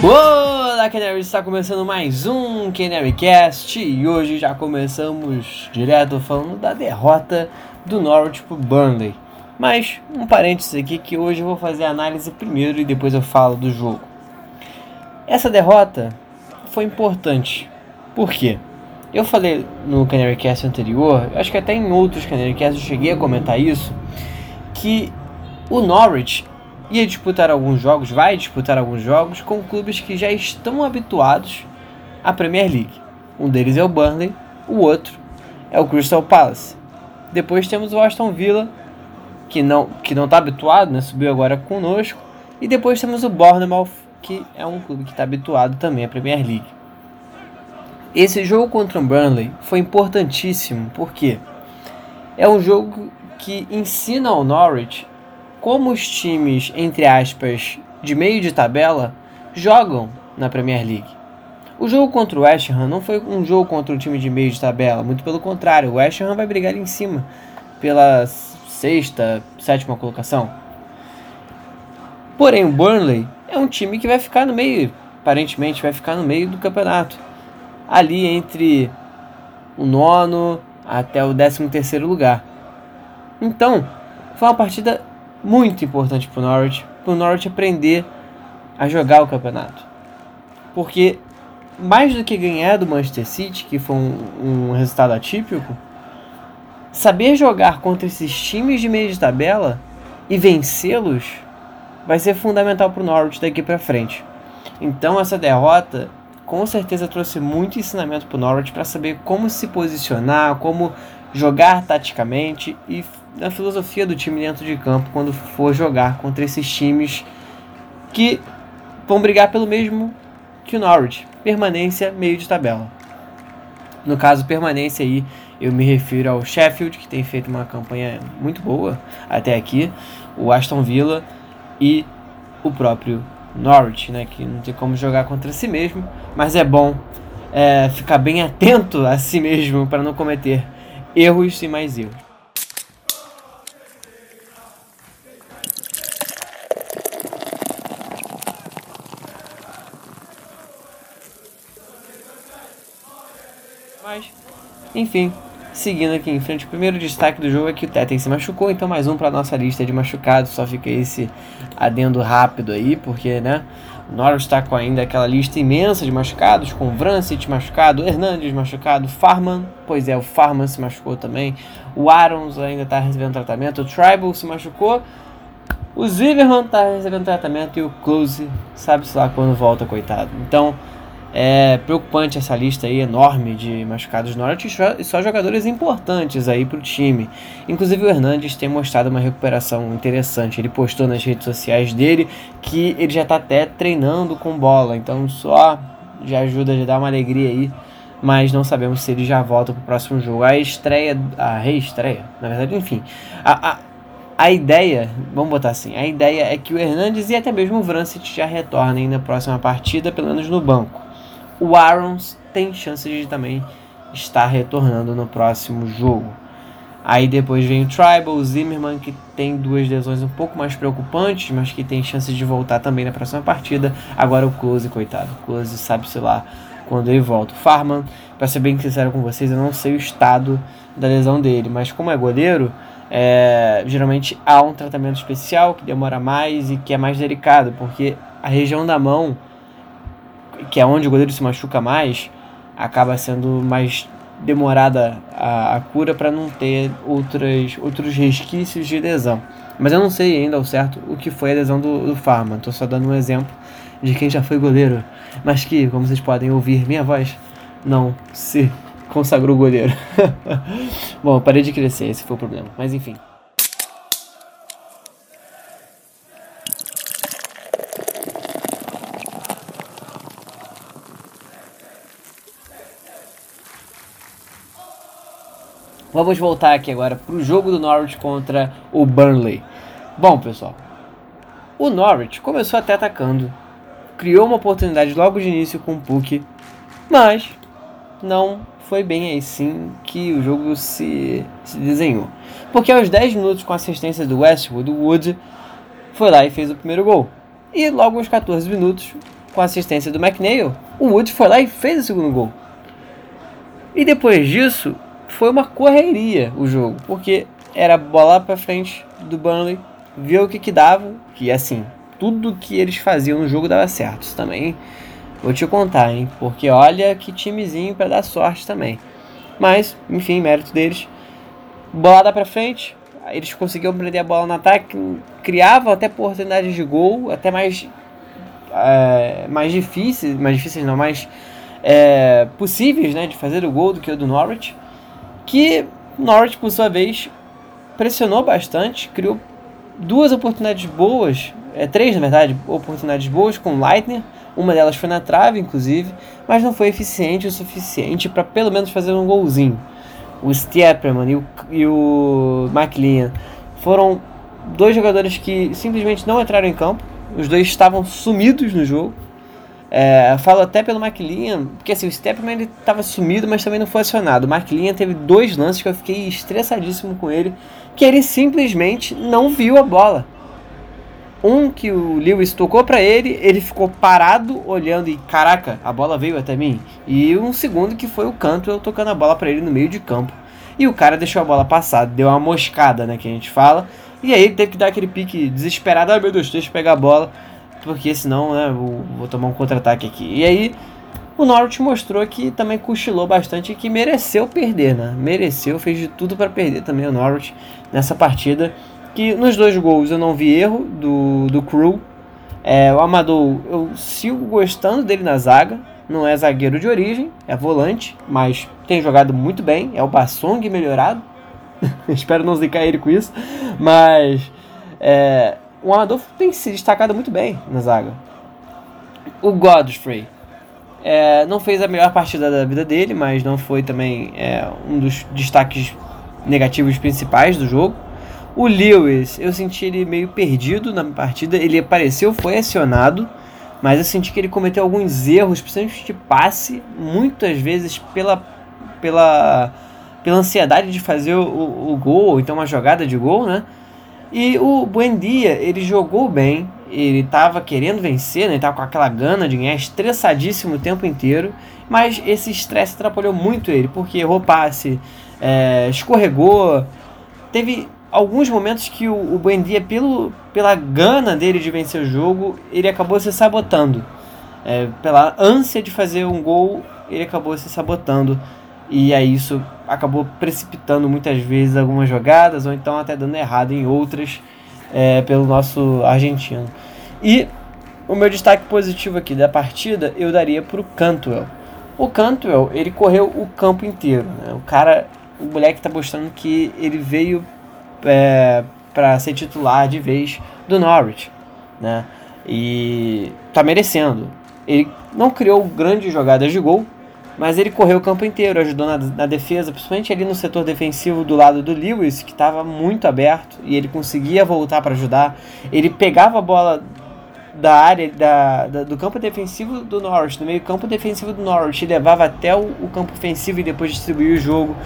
Olá, Canary! Está começando mais um Canarycast e hoje já começamos direto falando da derrota do Norwich pro Burnley. Mas um parênteses aqui que hoje eu vou fazer a análise primeiro e depois eu falo do jogo. Essa derrota foi importante. Por quê? Eu falei no Canarycast anterior, acho que até em outros Canarycasts eu cheguei a comentar isso, que o Norwich ia disputar alguns jogos, vai disputar alguns jogos com clubes que já estão habituados à Premier League. Um deles é o Burnley, o outro é o Crystal Palace. Depois temos o Aston Villa, que não que não está habituado, né, subiu agora conosco. E depois temos o Bournemouth, que é um clube que está habituado também à Premier League. Esse jogo contra o Burnley foi importantíssimo, porque é um jogo que ensina ao Norwich como os times, entre aspas, de meio de tabela jogam na Premier League. O jogo contra o West Ham não foi um jogo contra um time de meio de tabela, muito pelo contrário, o West Ham vai brigar em cima pela sexta, sétima colocação. Porém, o Burnley é um time que vai ficar no meio, aparentemente vai ficar no meio do campeonato, ali entre o nono até o décimo terceiro lugar. Então, foi uma partida muito importante para o Norwich, para o Norwich aprender a jogar o campeonato. Porque mais do que ganhar do Manchester City, que foi um, um resultado atípico, saber jogar contra esses times de meio de tabela e vencê-los vai ser fundamental para o Norwich daqui para frente. Então essa derrota com certeza trouxe muito ensinamento para o Norwich para saber como se posicionar, como jogar taticamente e na filosofia do time dentro de campo quando for jogar contra esses times que vão brigar pelo mesmo que o Norwich, permanência meio de tabela. No caso permanência aí, eu me refiro ao Sheffield que tem feito uma campanha muito boa até aqui, o Aston Villa e o próprio Norwich, né, que não tem como jogar contra si mesmo, mas é bom é, ficar bem atento a si mesmo para não cometer erros e mais erros. Mas, enfim, seguindo aqui em frente, o primeiro destaque do jogo é que o Tetem se machucou, então mais um para nossa lista de machucados. Só fica esse adendo rápido aí, porque, né? O Norwich está com ainda aquela lista imensa de machucados, com Vrancic machucado, Hernandes machucado, Farman, pois é, o Farman se machucou também, o Arons ainda está recebendo tratamento, o Tribal se machucou, o Zimmerman está recebendo tratamento e o Close sabe-se lá quando volta, coitado. Então, é preocupante essa lista aí enorme de machucados Norwich e só jogadores importantes aí para o time. Inclusive o Hernandes tem mostrado uma recuperação interessante. Ele postou nas redes sociais dele que ele já está até treinando com bola, então só já ajuda a dar uma alegria aí. Mas não sabemos se ele já volta para o próximo jogo. A estreia, a reestreia, na verdade, enfim. A, a, a ideia, vamos botar assim, a ideia é que o Hernandes e até mesmo o Vrancic já retornem na próxima partida, pelo menos no banco o Arons tem chance de também estar retornando no próximo jogo. Aí depois vem o Tribal, o Zimmerman, que tem duas lesões um pouco mais preocupantes, mas que tem chance de voltar também na próxima partida. Agora o Close, coitado. O Close sabe-se lá quando ele volta. O Farman, para ser bem sincero com vocês, eu não sei o estado da lesão dele, mas como é goleiro, é, geralmente há um tratamento especial que demora mais e que é mais delicado, porque a região da mão que é onde o goleiro se machuca mais, acaba sendo mais demorada a, a cura para não ter outras, outros resquícios de lesão. Mas eu não sei ainda ao certo o que foi a lesão do, do. Estou só dando um exemplo de quem já foi goleiro, mas que, como vocês podem ouvir minha voz, não se consagrou goleiro. Bom, parei de crescer, esse foi o problema. Mas enfim. Vamos voltar aqui agora para o jogo do Norwich contra o Burnley. Bom, pessoal, o Norwich começou até atacando criou uma oportunidade logo de início com o Puck, mas não foi bem assim que o jogo se, se desenhou. Porque aos 10 minutos, com assistência do Westwood, o Wood foi lá e fez o primeiro gol. E logo aos 14 minutos, com assistência do McNeil, o Wood foi lá e fez o segundo gol. E depois disso, foi uma correria o jogo, porque era bola para frente do Burnley, ver o que que dava, que assim, tudo que eles faziam no jogo dava certo. Isso também vou te contar, hein? Porque olha que timezinho para dar sorte também. Mas, enfim, mérito deles. Bolada para frente, eles conseguiam prender a bola no ataque, criavam até oportunidades de gol, até mais é, mais difíceis, mais difíceis não, mais é, possíveis, né, de fazer o gol do que o do Norwich. Que Norwich, por sua vez, pressionou bastante, criou duas oportunidades boas, é, três na verdade, oportunidades boas com Leitner. Uma delas foi na trave, inclusive, mas não foi eficiente o suficiente para pelo menos fazer um golzinho. O Stepperman e o, e o McLean foram dois jogadores que simplesmente não entraram em campo. Os dois estavam sumidos no jogo. É, falo até pelo McLean, porque assim, o Stepman ele estava sumido, mas também não foi acionado. O McLean teve dois lances que eu fiquei estressadíssimo com ele, que ele simplesmente não viu a bola. Um que o Lewis tocou para ele, ele ficou parado olhando e caraca, a bola veio até mim. E um segundo que foi o canto eu tocando a bola para ele no meio de campo. E o cara deixou a bola passar, deu uma moscada, né, que a gente fala. E aí ele teve que dar aquele pique desesperado, ah meu Deus, deixa eu pegar a bola porque senão né, vou, tomar um contra-ataque aqui. E aí o Norwich mostrou que também cochilou bastante e que mereceu perder, né? Mereceu, fez de tudo para perder também o Norwich nessa partida. Que nos dois gols eu não vi erro do, do Crew. É, o Amadou, eu sigo gostando dele na zaga. Não é zagueiro de origem, é volante, mas tem jogado muito bem. É o Bassong melhorado. Espero não zicar ele com isso. Mas é, o Amador tem se destacado muito bem na zaga. O Godfrey é, não fez a melhor partida da vida dele, mas não foi também é, um dos destaques negativos principais do jogo. O Lewis, eu senti ele meio perdido na partida. Ele apareceu, foi acionado, mas eu senti que ele cometeu alguns erros, principalmente de passe, muitas vezes pela, pela, pela ansiedade de fazer o, o gol, então uma jogada de gol, né? E o Buendia, ele jogou bem, ele estava querendo vencer, né? ele estava com aquela gana de ganhar, estressadíssimo o tempo inteiro, mas esse estresse atrapalhou muito ele, porque errou passe, é, escorregou, teve alguns momentos que o, o Buendia, pelo, pela gana dele de vencer o jogo, ele acabou se sabotando. É, pela ânsia de fazer um gol, ele acabou se sabotando. E aí isso acabou precipitando muitas vezes algumas jogadas, ou então até dando errado em outras é, pelo nosso argentino. E o meu destaque positivo aqui da partida eu daria para o Cantwell. O Cantwell, ele correu o campo inteiro. Né? O cara, o moleque está mostrando que ele veio é, para ser titular de vez do Norwich. Né? E tá merecendo. Ele não criou grandes jogadas de gol, mas ele correu o campo inteiro, ajudou na, na defesa, principalmente ali no setor defensivo do lado do Lewis, que estava muito aberto e ele conseguia voltar para ajudar. Ele pegava a bola da área da, da, do campo defensivo do Norwich, do meio campo defensivo do Norwich, levava até o, o campo ofensivo e depois distribuía o jogo.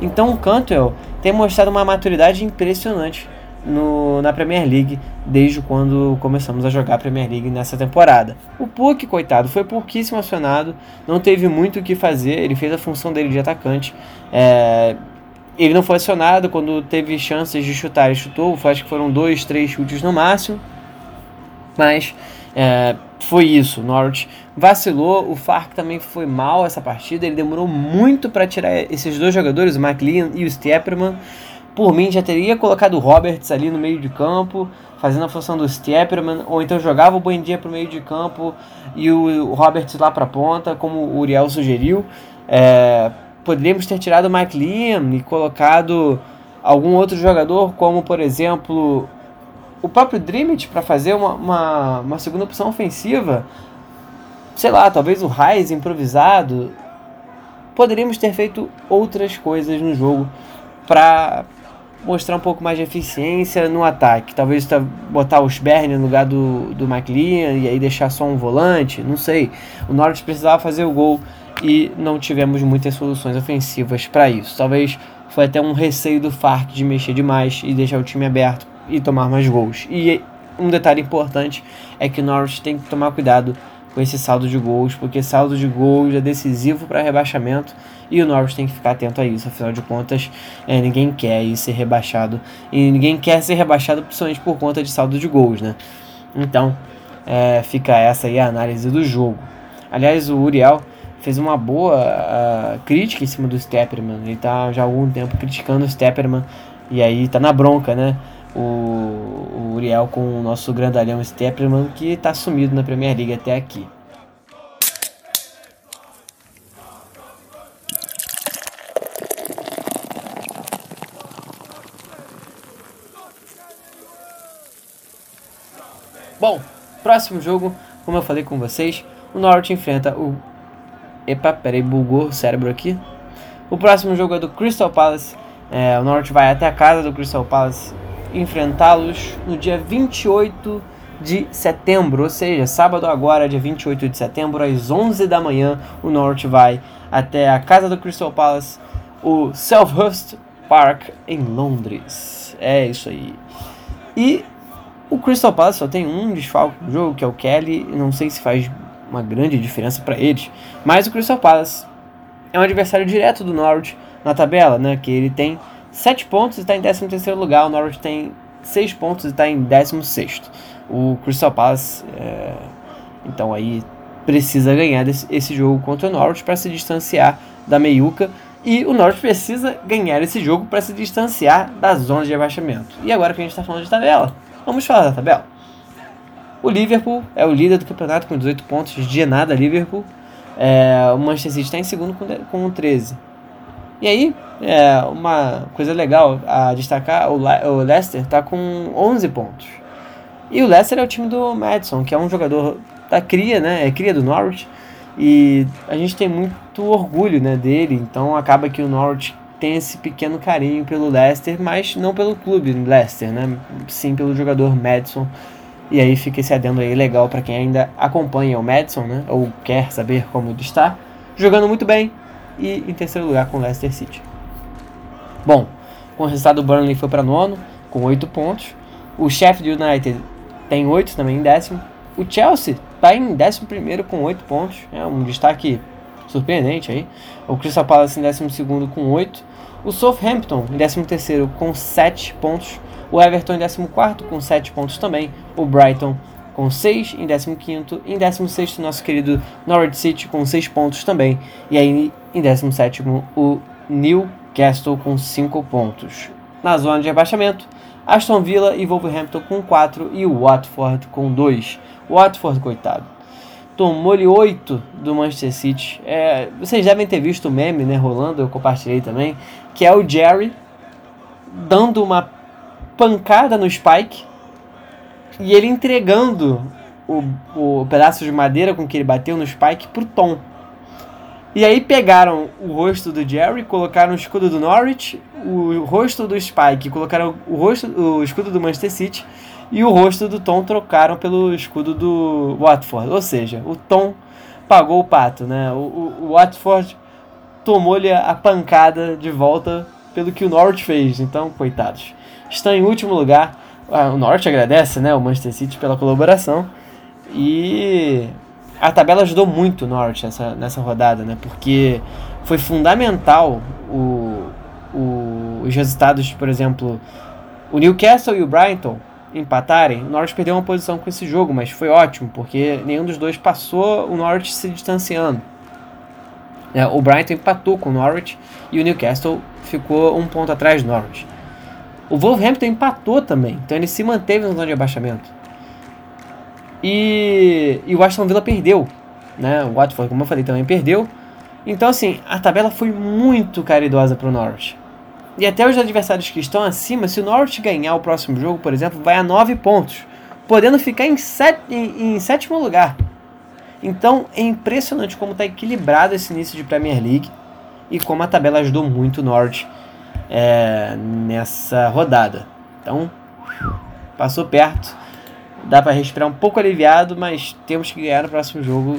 Então o Cantwell tem mostrado uma maturidade impressionante no, na Premier League desde quando começamos a jogar a Premier League nessa temporada. O Puck, coitado, foi pouquíssimo acionado, não teve muito o que fazer, ele fez a função dele de atacante. É, ele não foi acionado quando teve chances de chutar, ele chutou, acho que foram dois, três chutes no máximo. Mas é, foi isso, Norwich vacilou, o Farc também foi mal essa partida, ele demorou muito para tirar esses dois jogadores, o McLean e o Stepperman. Por mim, já teria colocado o Roberts ali no meio de campo, fazendo a função do Stepperman, ou então jogava o Buendia para o meio de campo e o Roberts lá para a ponta, como o Uriel sugeriu. É, poderíamos ter tirado o Mike Liam e colocado algum outro jogador, como por exemplo o próprio Dreamit, para fazer uma, uma, uma, segunda opção ofensiva. Sei lá, talvez o Raiz improvisado. Poderíamos ter feito outras coisas no jogo para mostrar um pouco mais de eficiência no ataque. Talvez tá, botar o Sberny no lugar do, do McLean e aí deixar só um volante, não sei. O Norwich precisava fazer o gol e não tivemos muitas soluções ofensivas para isso. Talvez foi até um receio do Farc de mexer demais e deixar o time aberto e tomar mais gols. E um detalhe importante é que o Norwich tem que tomar cuidado com esse saldo de gols, porque saldo de gols é decisivo para rebaixamento e o Norwich tem que ficar atento a isso. Afinal de contas, é, ninguém quer ser rebaixado e ninguém quer ser rebaixado principalmente por conta de saldo de gols, né? Então, é, fica essa aí a análise do jogo. Aliás, o Uriel fez uma boa uh, crítica em cima do Stepperman. Ele está já há algum tempo criticando o Stepperman e aí tá na bronca, né? O, o Uriel com o nosso grandalhão Stepperman, que está sumido na Premier League até aqui. Bom, próximo jogo, como eu falei com vocês, o Norwich enfrenta o. Epa, peraí, bugou o cérebro aqui. O próximo jogo é do Crystal Palace. É, o Norwich vai até a casa do Crystal Palace enfrentá-los no dia 28 de setembro, ou seja, sábado agora, dia 28 de setembro, às 11 da manhã, o Norte vai até a casa do Crystal Palace, o Selhurst Park em Londres. É isso aí. E o Crystal Palace só tem um desfalque no jogo, que é o Kelly, não sei se faz uma grande diferença para eles, mas o Crystal Palace é um adversário direto do Norwich na tabela, né, que ele tem 7 pontos e está em 13 lugar. O Norwich tem 6 pontos e está em 16. O Crystal Palace, é, então aí precisa ganhar desse, esse jogo contra o Norwich para se distanciar da meiuca. E o Norwich precisa ganhar esse jogo para se distanciar da zona de rebaixamento. E agora que a gente está falando de tabela, vamos falar da tabela. O Liverpool é o líder do campeonato com 18 pontos, de nada Liverpool. É, o Manchester City está em segundo com, com 13. E aí, é, uma coisa legal a destacar, o, Le o Leicester está com 11 pontos. E o Leicester é o time do Madison, que é um jogador da cria, né? É cria do Norwich. E a gente tem muito orgulho né, dele, então acaba que o Norwich tem esse pequeno carinho pelo Leicester, mas não pelo clube Leicester, né? Sim pelo jogador Madison. E aí fica esse adendo aí legal para quem ainda acompanha o Madison, né? Ou quer saber como ele está. Jogando muito bem, e em terceiro lugar com o Leicester City. Bom, com o resultado o Burnley foi para nono, com 8 pontos. O Sheffield United tem 8 também em décimo. O Chelsea está em décimo primeiro com 8 pontos. É um destaque surpreendente aí. O Crystal Palace em décimo segundo com 8. O Southampton em décimo terceiro com 7 pontos. O Everton em décimo quarto com 7 pontos também. O Brighton com 6 em 15º, em 16 nosso querido Norwich City com 6 pontos também, e aí em 17 o Newcastle com 5 pontos. Na zona de rebaixamento, Aston Villa e Wolverhampton com 4 e o Watford com 2. Watford, coitado. Tomou-lhe 8 do Manchester City. É, vocês devem ter visto o meme né, rolando, eu compartilhei também, que é o Jerry dando uma pancada no Spike e ele entregando o, o pedaço de madeira com que ele bateu no Spike pro Tom. E aí pegaram o rosto do Jerry, colocaram o escudo do Norwich, o rosto do Spike, colocaram o rosto, o escudo do Manchester City e o rosto do Tom trocaram pelo escudo do Watford. Ou seja, o Tom pagou o pato, né? O, o, o Watford tomou-lhe a pancada de volta pelo que o Norwich fez. Então, coitados. Estão em último lugar o Norte agradece, né, o Manchester City pela colaboração e a tabela ajudou muito o Norte nessa, nessa rodada, né, porque foi fundamental o, o, os resultados, por exemplo, o Newcastle e o Brighton empatarem. O Norte perdeu uma posição com esse jogo, mas foi ótimo, porque nenhum dos dois passou o Norte se distanciando. É, o Brighton empatou com o Norwich e o Newcastle ficou um ponto atrás do Norwich. O Wolverhampton empatou também, então ele se manteve na zona de abaixamento. E, e o Aston Villa perdeu, né? O Watford, como eu falei, também perdeu. Então, assim, a tabela foi muito caridosa para o Norwich. E até os adversários que estão acima, se o Norwich ganhar o próximo jogo, por exemplo, vai a 9 pontos, podendo ficar em, set, em, em sétimo lugar. Então é impressionante como está equilibrado esse início de Premier League e como a tabela ajudou muito o Norwich é, nessa rodada. Então, passou perto. Dá para respirar um pouco aliviado, mas temos que ganhar no próximo jogo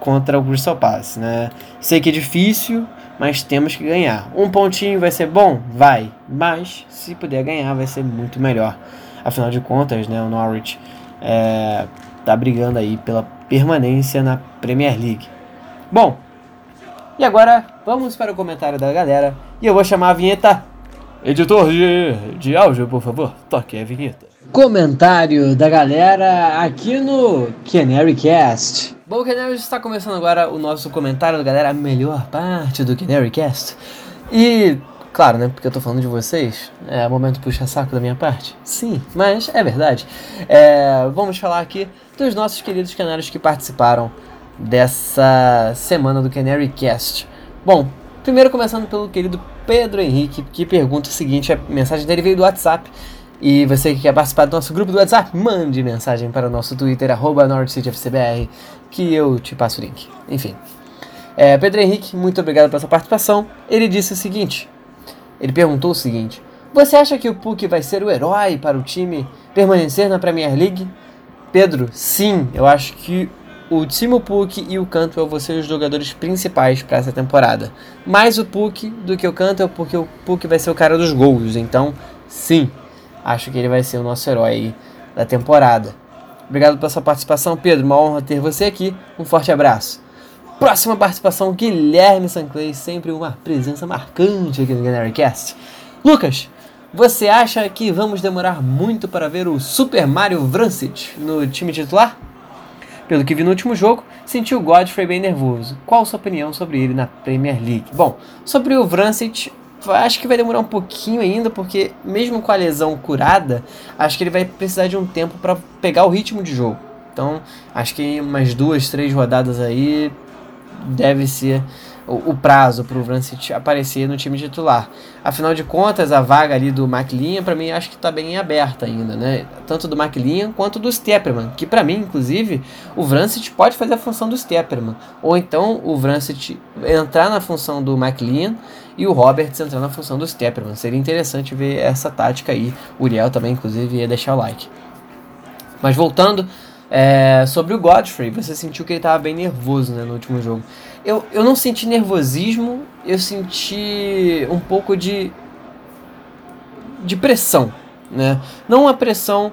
contra o Crystal Palace, né? Sei que é difícil, mas temos que ganhar. Um pontinho vai ser bom? Vai. Mas se puder ganhar, vai ser muito melhor. Afinal de contas, né, o Norwich é, tá brigando aí pela permanência na Premier League. Bom, e agora vamos para o comentário da galera e eu vou chamar a vinheta. Editor de, de áudio, por favor, toque a vinheta. Comentário da galera aqui no Canary Cast. Bom, Canary está começando agora o nosso comentário da galera, a melhor parte do Canary Cast. E Claro, né? Porque eu tô falando de vocês. É momento puxa saco da minha parte. Sim, mas é verdade. É, vamos falar aqui dos nossos queridos canários que participaram dessa semana do Canary Cast. Bom, primeiro começando pelo querido Pedro Henrique, que pergunta o seguinte: a mensagem dele veio do WhatsApp. E você que quer participar do nosso grupo do WhatsApp, mande mensagem para o nosso Twitter, arroba NordCityFCBR, que eu te passo o link. Enfim. É, Pedro Henrique, muito obrigado pela sua participação. Ele disse o seguinte: ele perguntou o seguinte: Você acha que o Puck vai ser o herói para o time permanecer na Premier League? Pedro, sim, eu acho que o Timo Puck e o Cantwell vão ser os jogadores principais para essa temporada. Mais o Puck do que o Cantwell, porque o Puck vai ser o cara dos gols. Então, sim, acho que ele vai ser o nosso herói da temporada. Obrigado pela sua participação, Pedro. Uma honra ter você aqui. Um forte abraço. Próxima participação, Guilherme Sanclay, sempre uma presença marcante aqui no GanaryCast. Lucas, você acha que vamos demorar muito para ver o Super Mario Vrancic no time titular? Pelo que vi no último jogo, senti o Godfrey bem nervoso. Qual sua opinião sobre ele na Premier League? Bom, sobre o Vrancic, acho que vai demorar um pouquinho ainda, porque mesmo com a lesão curada, acho que ele vai precisar de um tempo para pegar o ritmo de jogo. Então, acho que umas duas, três rodadas aí deve ser o, o prazo para o Vrancic aparecer no time titular. Afinal de contas, a vaga ali do McLean, para mim, acho que está bem aberta ainda, né? Tanto do McLean quanto do Stepperman, que para mim, inclusive, o Vrancic pode fazer a função do Stepperman. Ou então o Vrancic entrar na função do McLean e o Roberts entrar na função do Stepperman. Seria interessante ver essa tática aí. O Uriel também, inclusive, ia deixar o like. Mas voltando é, sobre o Godfrey, você sentiu que ele estava bem nervoso né, no último jogo. Eu, eu não senti nervosismo, eu senti um pouco de, de pressão. Né? Não uma pressão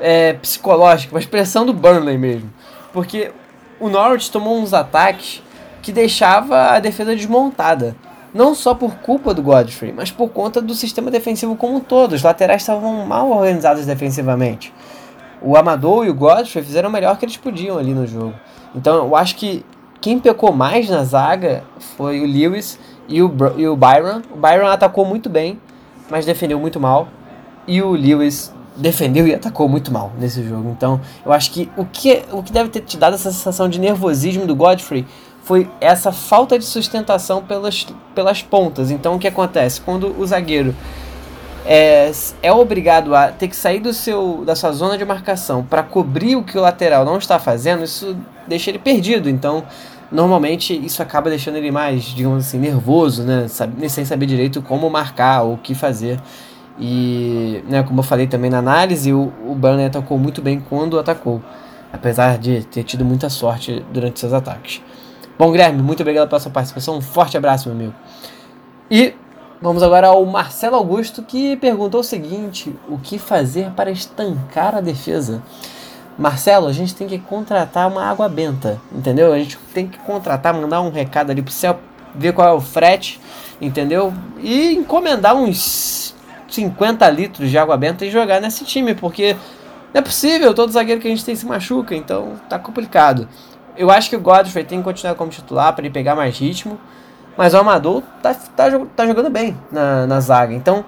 é, psicológica, mas pressão do Burnley mesmo. Porque o Norwich tomou uns ataques que deixava a defesa desmontada. Não só por culpa do Godfrey, mas por conta do sistema defensivo como um todo. Os laterais estavam mal organizados defensivamente o Amador e o Godfrey fizeram o melhor que eles podiam ali no jogo. Então eu acho que quem pecou mais na zaga foi o Lewis e o, e o Byron. O Byron atacou muito bem, mas defendeu muito mal. E o Lewis defendeu e atacou muito mal nesse jogo. Então eu acho que o que, o que deve ter te dado essa sensação de nervosismo do Godfrey foi essa falta de sustentação pelas, pelas pontas. Então o que acontece? Quando o zagueiro é, é obrigado a ter que sair do seu, da sua zona de marcação para cobrir o que o lateral não está fazendo, isso deixa ele perdido. Então, normalmente isso acaba deixando ele mais, digamos assim, nervoso, né? sem saber direito como marcar ou o que fazer. E, né, como eu falei também na análise, o, o Burnley atacou muito bem quando atacou, apesar de ter tido muita sorte durante seus ataques. Bom, Guilherme, muito obrigado pela sua participação. Um forte abraço, meu amigo. E Vamos agora ao Marcelo Augusto que perguntou o seguinte: o que fazer para estancar a defesa? Marcelo, a gente tem que contratar uma água benta, entendeu? A gente tem que contratar, mandar um recado ali pro céu, ver qual é o frete, entendeu? E encomendar uns 50 litros de água benta e jogar nesse time, porque não é possível, todo zagueiro que a gente tem se machuca, então tá complicado. Eu acho que o Godfrey tem que continuar como titular para ele pegar mais ritmo. Mas o Amador tá, tá, tá jogando bem na, na zaga. Então,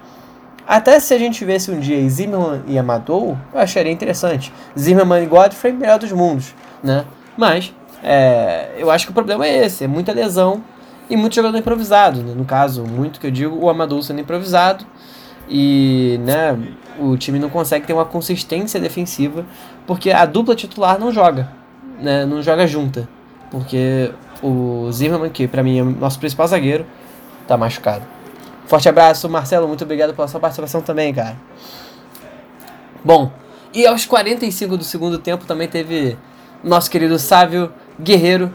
até se a gente tivesse um dia Zimmerman e Amador, eu acharia interessante. Zimmerman e Godfrey, melhor dos mundos, né? Mas, é, eu acho que o problema é esse, é muita lesão e muito jogador improvisado. Né? No caso, muito que eu digo, o Amador sendo improvisado e né, o time não consegue ter uma consistência defensiva porque a dupla titular não joga, né? não joga junta. Porque o Zimmerman, que para mim é o nosso principal zagueiro, tá machucado. Forte abraço, Marcelo. Muito obrigado pela sua participação também, cara. Bom, e aos 45 do segundo tempo também teve nosso querido Sávio Guerreiro.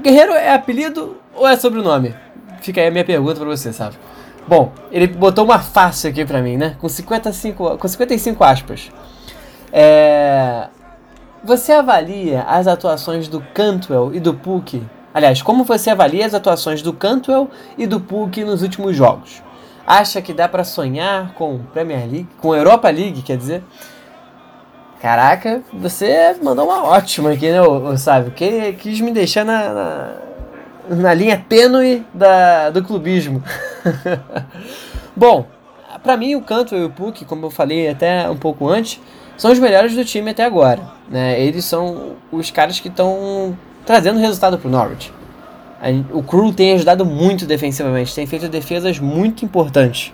Guerreiro é apelido ou é sobrenome? Fica aí a minha pergunta pra você, Sávio. Bom, ele botou uma fácil aqui pra mim, né? Com 55, com 55 aspas. É... Você avalia as atuações do Cantwell e do Puck? Aliás, como você avalia as atuações do Cantwell e do Puck nos últimos jogos? Acha que dá para sonhar com Premier League, com Europa League, quer dizer? Caraca, você mandou uma ótima aqui, né, sabe? Que quis me deixar na, na, na linha tênue da, do clubismo. Bom, para mim o Canto e o Puck, como eu falei até um pouco antes, são os melhores do time até agora. Né? Eles são os caras que estão trazendo resultado pro Norwich. O Crew tem ajudado muito defensivamente, tem feito defesas muito importantes.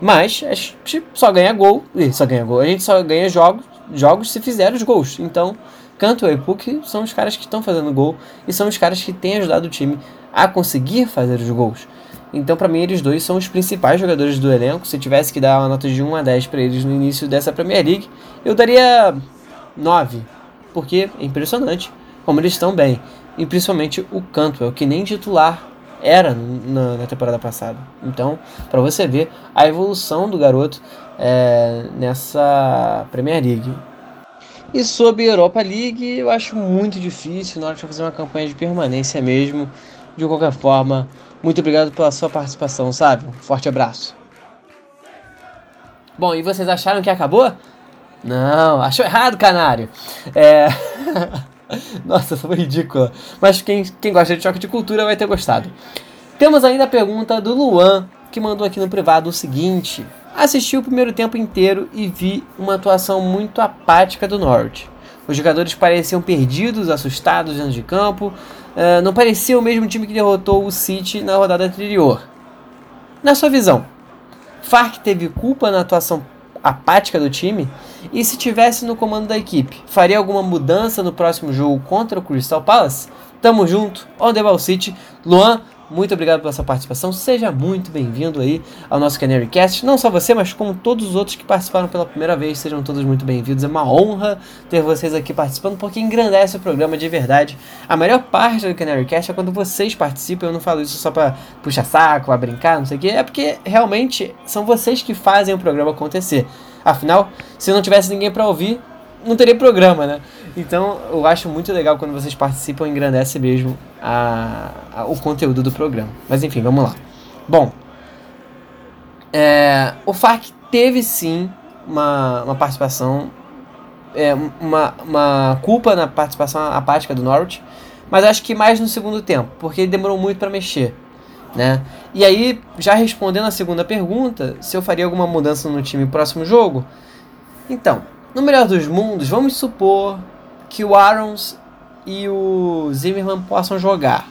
Mas a gente só ganha gol, só ganha gol. A gente só ganha jogos, jogos se fizer os gols. Então, Canto e Puck são os caras que estão fazendo gol e são os caras que têm ajudado o time a conseguir fazer os gols. Então, para mim, eles dois são os principais jogadores do elenco. Se tivesse que dar uma nota de 1 a 10 para eles no início dessa Premier League, eu daria 9, porque é impressionante como eles estão bem. E principalmente o Cantwell, que nem titular era na, na temporada passada. Então, para você ver a evolução do garoto é, nessa Premier League. E sobre a Europa League, eu acho muito difícil na hora de fazer uma campanha de permanência mesmo. De qualquer forma, muito obrigado pela sua participação, sabe? Um forte abraço. Bom, e vocês acharam que acabou? Não, achou errado, canário. É. Nossa, foi ridícula. Mas quem, quem gosta de choque de cultura vai ter gostado. Temos ainda a pergunta do Luan, que mandou aqui no privado o seguinte: Assisti o primeiro tempo inteiro e vi uma atuação muito apática do Norte. Os jogadores pareciam perdidos, assustados dentro de campo. Uh, não parecia o mesmo time que derrotou o City na rodada anterior. Na sua visão, Fark teve culpa na atuação apática do time? E se tivesse no comando da equipe, faria alguma mudança no próximo jogo contra o Crystal Palace? Tamo junto, ball City. Luan, muito obrigado pela sua participação. Seja muito bem-vindo aí ao nosso Canary Cast. Não só você, mas como todos os outros que participaram pela primeira vez. Sejam todos muito bem-vindos. É uma honra ter vocês aqui participando, porque engrandece o programa de verdade. A melhor parte do Canary Cast é quando vocês participam. Eu não falo isso só pra puxar saco, pra brincar, não sei o quê. É porque realmente são vocês que fazem o programa acontecer. Afinal, se não tivesse ninguém para ouvir, não teria programa, né? Então eu acho muito legal quando vocês participam, engrandece mesmo a, a, o conteúdo do programa. Mas enfim, vamos lá. Bom, é, o FARC teve sim uma, uma participação, é, uma, uma culpa na participação apática do Norwich, mas acho que mais no segundo tempo, porque ele demorou muito para mexer. Né? E aí, já respondendo a segunda pergunta, se eu faria alguma mudança no time próximo jogo, então, no melhor dos mundos, vamos supor que o Arons e o Zimmerman possam jogar.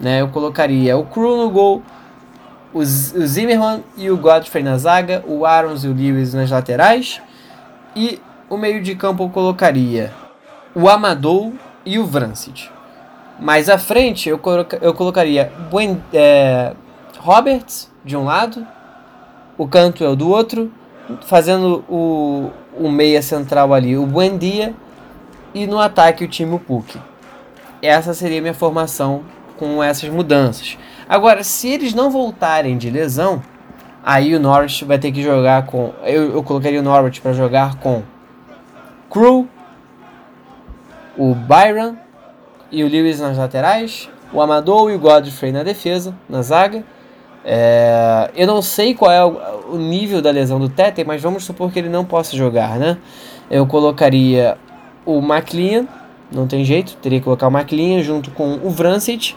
Né? Eu colocaria o Crew no gol, o, Zimmerman e o Godfrey na zaga, o Arons e o Lewis nas laterais, e o meio de campo eu colocaria o Amadou e o Vrancic. Mais à frente eu, coloca, eu colocaria Buen, é, Roberts de um lado, o Cantwell do outro, fazendo o, o meia central ali, o Buendia, e no ataque o time Puck. Essa seria a minha formação com essas mudanças. Agora, se eles não voltarem de lesão, aí o Norwich vai ter que jogar com. Eu, eu colocaria o Norwich para jogar com Crew, o Byron e o Lewis nas laterais, o Amador e o Godfrey na defesa, na zaga. É, eu não sei qual é o, o nível da lesão do Tete, mas vamos supor que ele não possa jogar, né? Eu colocaria o McLean, não tem jeito, teria que colocar o McLean junto com o Vrancic.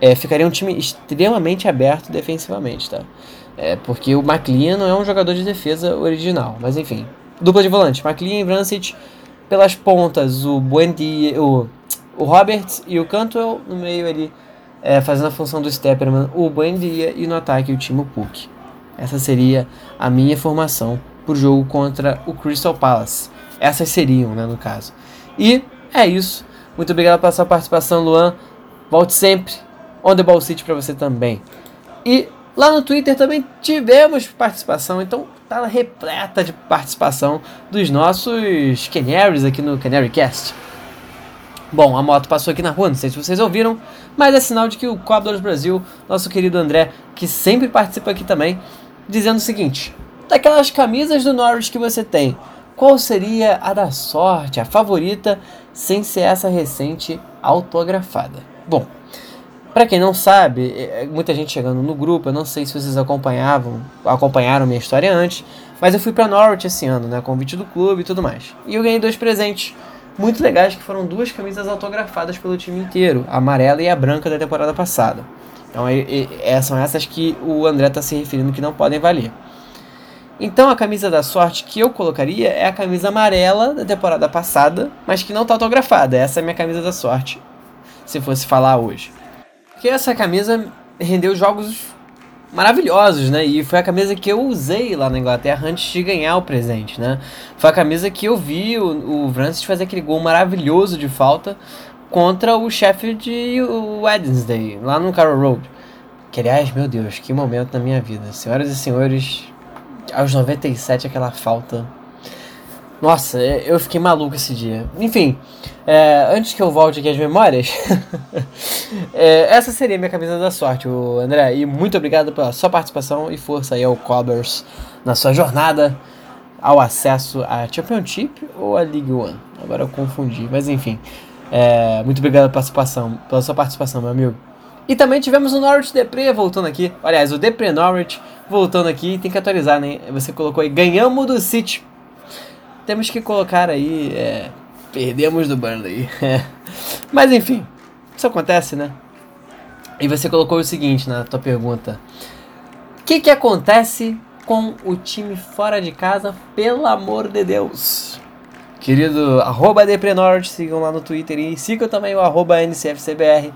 É, ficaria um time extremamente aberto defensivamente, tá? É, porque o McLean não é um jogador de defesa original, mas enfim. Dupla de volante, McLean e Vrancic. Pelas pontas, o Buendia, o, o Roberts e o Cantwell no meio ali é, fazendo a função do Stepperman, o Buendia e no ataque o Timo Puk. Essa seria a minha formação para o jogo contra o Crystal Palace. Essas seriam, né, no caso. E é isso. Muito obrigado pela sua participação, Luan. Volte sempre. On the Ball City para você também. E Lá no Twitter também tivemos participação, então tá repleta de participação dos nossos Canaries aqui no Canary Cast. Bom, a moto passou aqui na rua, não sei se vocês ouviram, mas é sinal de que o Cobblers Brasil, nosso querido André, que sempre participa aqui também, dizendo o seguinte: daquelas camisas do Norwich que você tem, qual seria a da sorte, a favorita, sem ser essa recente autografada? Bom, para quem não sabe, é, é, muita gente chegando no grupo, eu não sei se vocês acompanhavam, acompanharam minha história antes, mas eu fui para Norwich esse ano, né, convite do clube e tudo mais. E eu ganhei dois presentes muito legais que foram duas camisas autografadas pelo time inteiro, a amarela e a branca da temporada passada. Então é, é, são essas que o André está se referindo que não podem valer. Então a camisa da sorte que eu colocaria é a camisa amarela da temporada passada, mas que não está autografada. Essa é a minha camisa da sorte, se fosse falar hoje. Porque essa camisa rendeu jogos maravilhosos, né? E foi a camisa que eu usei lá na Inglaterra antes de ganhar o presente, né? Foi a camisa que eu vi o, o Francis fazer aquele gol maravilhoso de falta contra o Sheffield e o Wednesday, lá no Carroll Road. Que aliás, meu Deus, que momento na minha vida. Senhoras e senhores, aos 97 aquela falta. Nossa, eu fiquei maluco esse dia. Enfim, é, antes que eu volte aqui às memórias, é, essa seria minha camisa da sorte, o André. E muito obrigado pela sua participação e força aí ao Cobbers na sua jornada ao acesso à Championship ou à League One. Agora eu confundi, mas enfim. É, muito obrigado pela, participação, pela sua participação, meu amigo. E também tivemos o Norwich Depre voltando aqui. Aliás, o Depre Norwich voltando aqui. Tem que atualizar, né? Você colocou aí, ganhamos do City. Temos que colocar aí, é, perdemos do Burnley. Mas enfim, isso acontece, né? E você colocou o seguinte na tua pergunta. O que, que acontece com o time fora de casa, pelo amor de Deus? Querido arroba Deprenord, sigam lá no Twitter e sigam também o arroba NCFCBR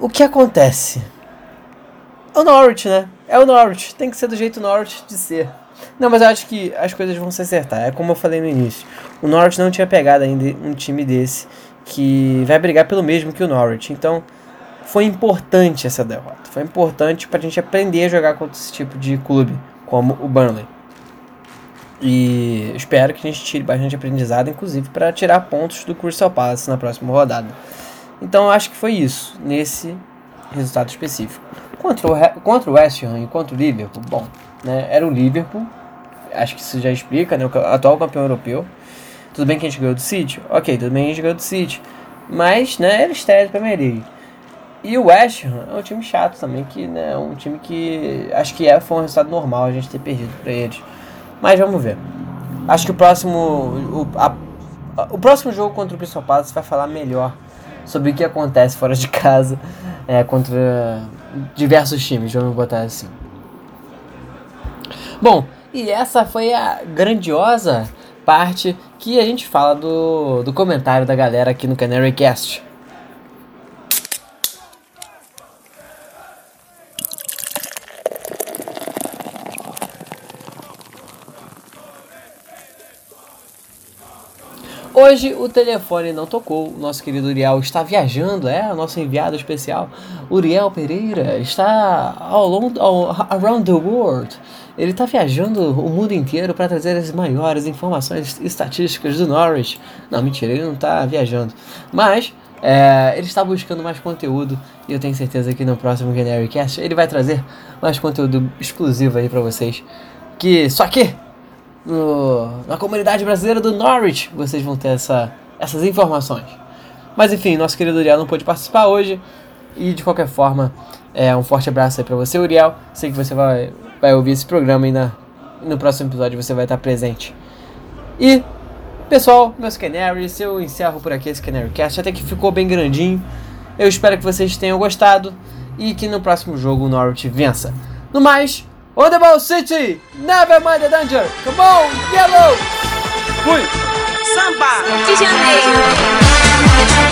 o que acontece? O Norwich, né? É o Norwich. Tem que ser do jeito Norwich de ser. Não, mas eu acho que as coisas vão se acertar. É como eu falei no início. O Norwich não tinha pegado ainda um time desse que vai brigar pelo mesmo que o Norwich. Então, foi importante essa derrota. Foi importante para a gente aprender a jogar contra esse tipo de clube, como o Burnley. E espero que a gente tire bastante aprendizado, inclusive para tirar pontos do Crystal Palace na próxima rodada. Então eu acho que foi isso, nesse resultado específico. Contra o, contra o West Ham e contra o Liverpool, bom, né, era o Liverpool, acho que isso já explica, né, o atual campeão europeu. Tudo bem que a gente ganhou do City? Ok, tudo bem que a gente ganhou do City. Mas, né, era estreia da Premier League. E o West Ham é um time chato também, que né, é um time que acho que é, foi um resultado normal a gente ter perdido para eles. Mas vamos ver. Acho que o próximo o, a, o próximo jogo contra o Crystal Palace vai falar melhor sobre o que acontece fora de casa é, contra diversos times, vamos botar assim. Bom, e essa foi a grandiosa parte que a gente fala do, do comentário da galera aqui no Canary Cast. Hoje o telefone não tocou, o nosso querido Uriel está viajando, é, o nosso enviado especial, Uriel Pereira, está ao long, ao, around the world. Ele está viajando o mundo inteiro para trazer as maiores informações estatísticas do Norwich. Não, mentira, ele não está viajando. Mas é, ele está buscando mais conteúdo e eu tenho certeza que no próximo Canary Cast ele vai trazer mais conteúdo exclusivo aí para vocês. Que só que no, na comunidade brasileira do Norwich, vocês vão ter essa, essas informações. Mas enfim, nosso querido Uriel não pôde participar hoje. E de qualquer forma, é, um forte abraço aí pra você, Uriel. Sei que você vai, vai ouvir esse programa e na, no próximo episódio você vai estar presente. E, pessoal, meus Canaries, eu encerro por aqui esse Canary Cast. Até que ficou bem grandinho. Eu espero que vocês tenham gostado e que no próximo jogo o Norwich vença. No mais, On the ball, City! Never mind the danger! Come on, yellow! Fui! Samba de Janeiro!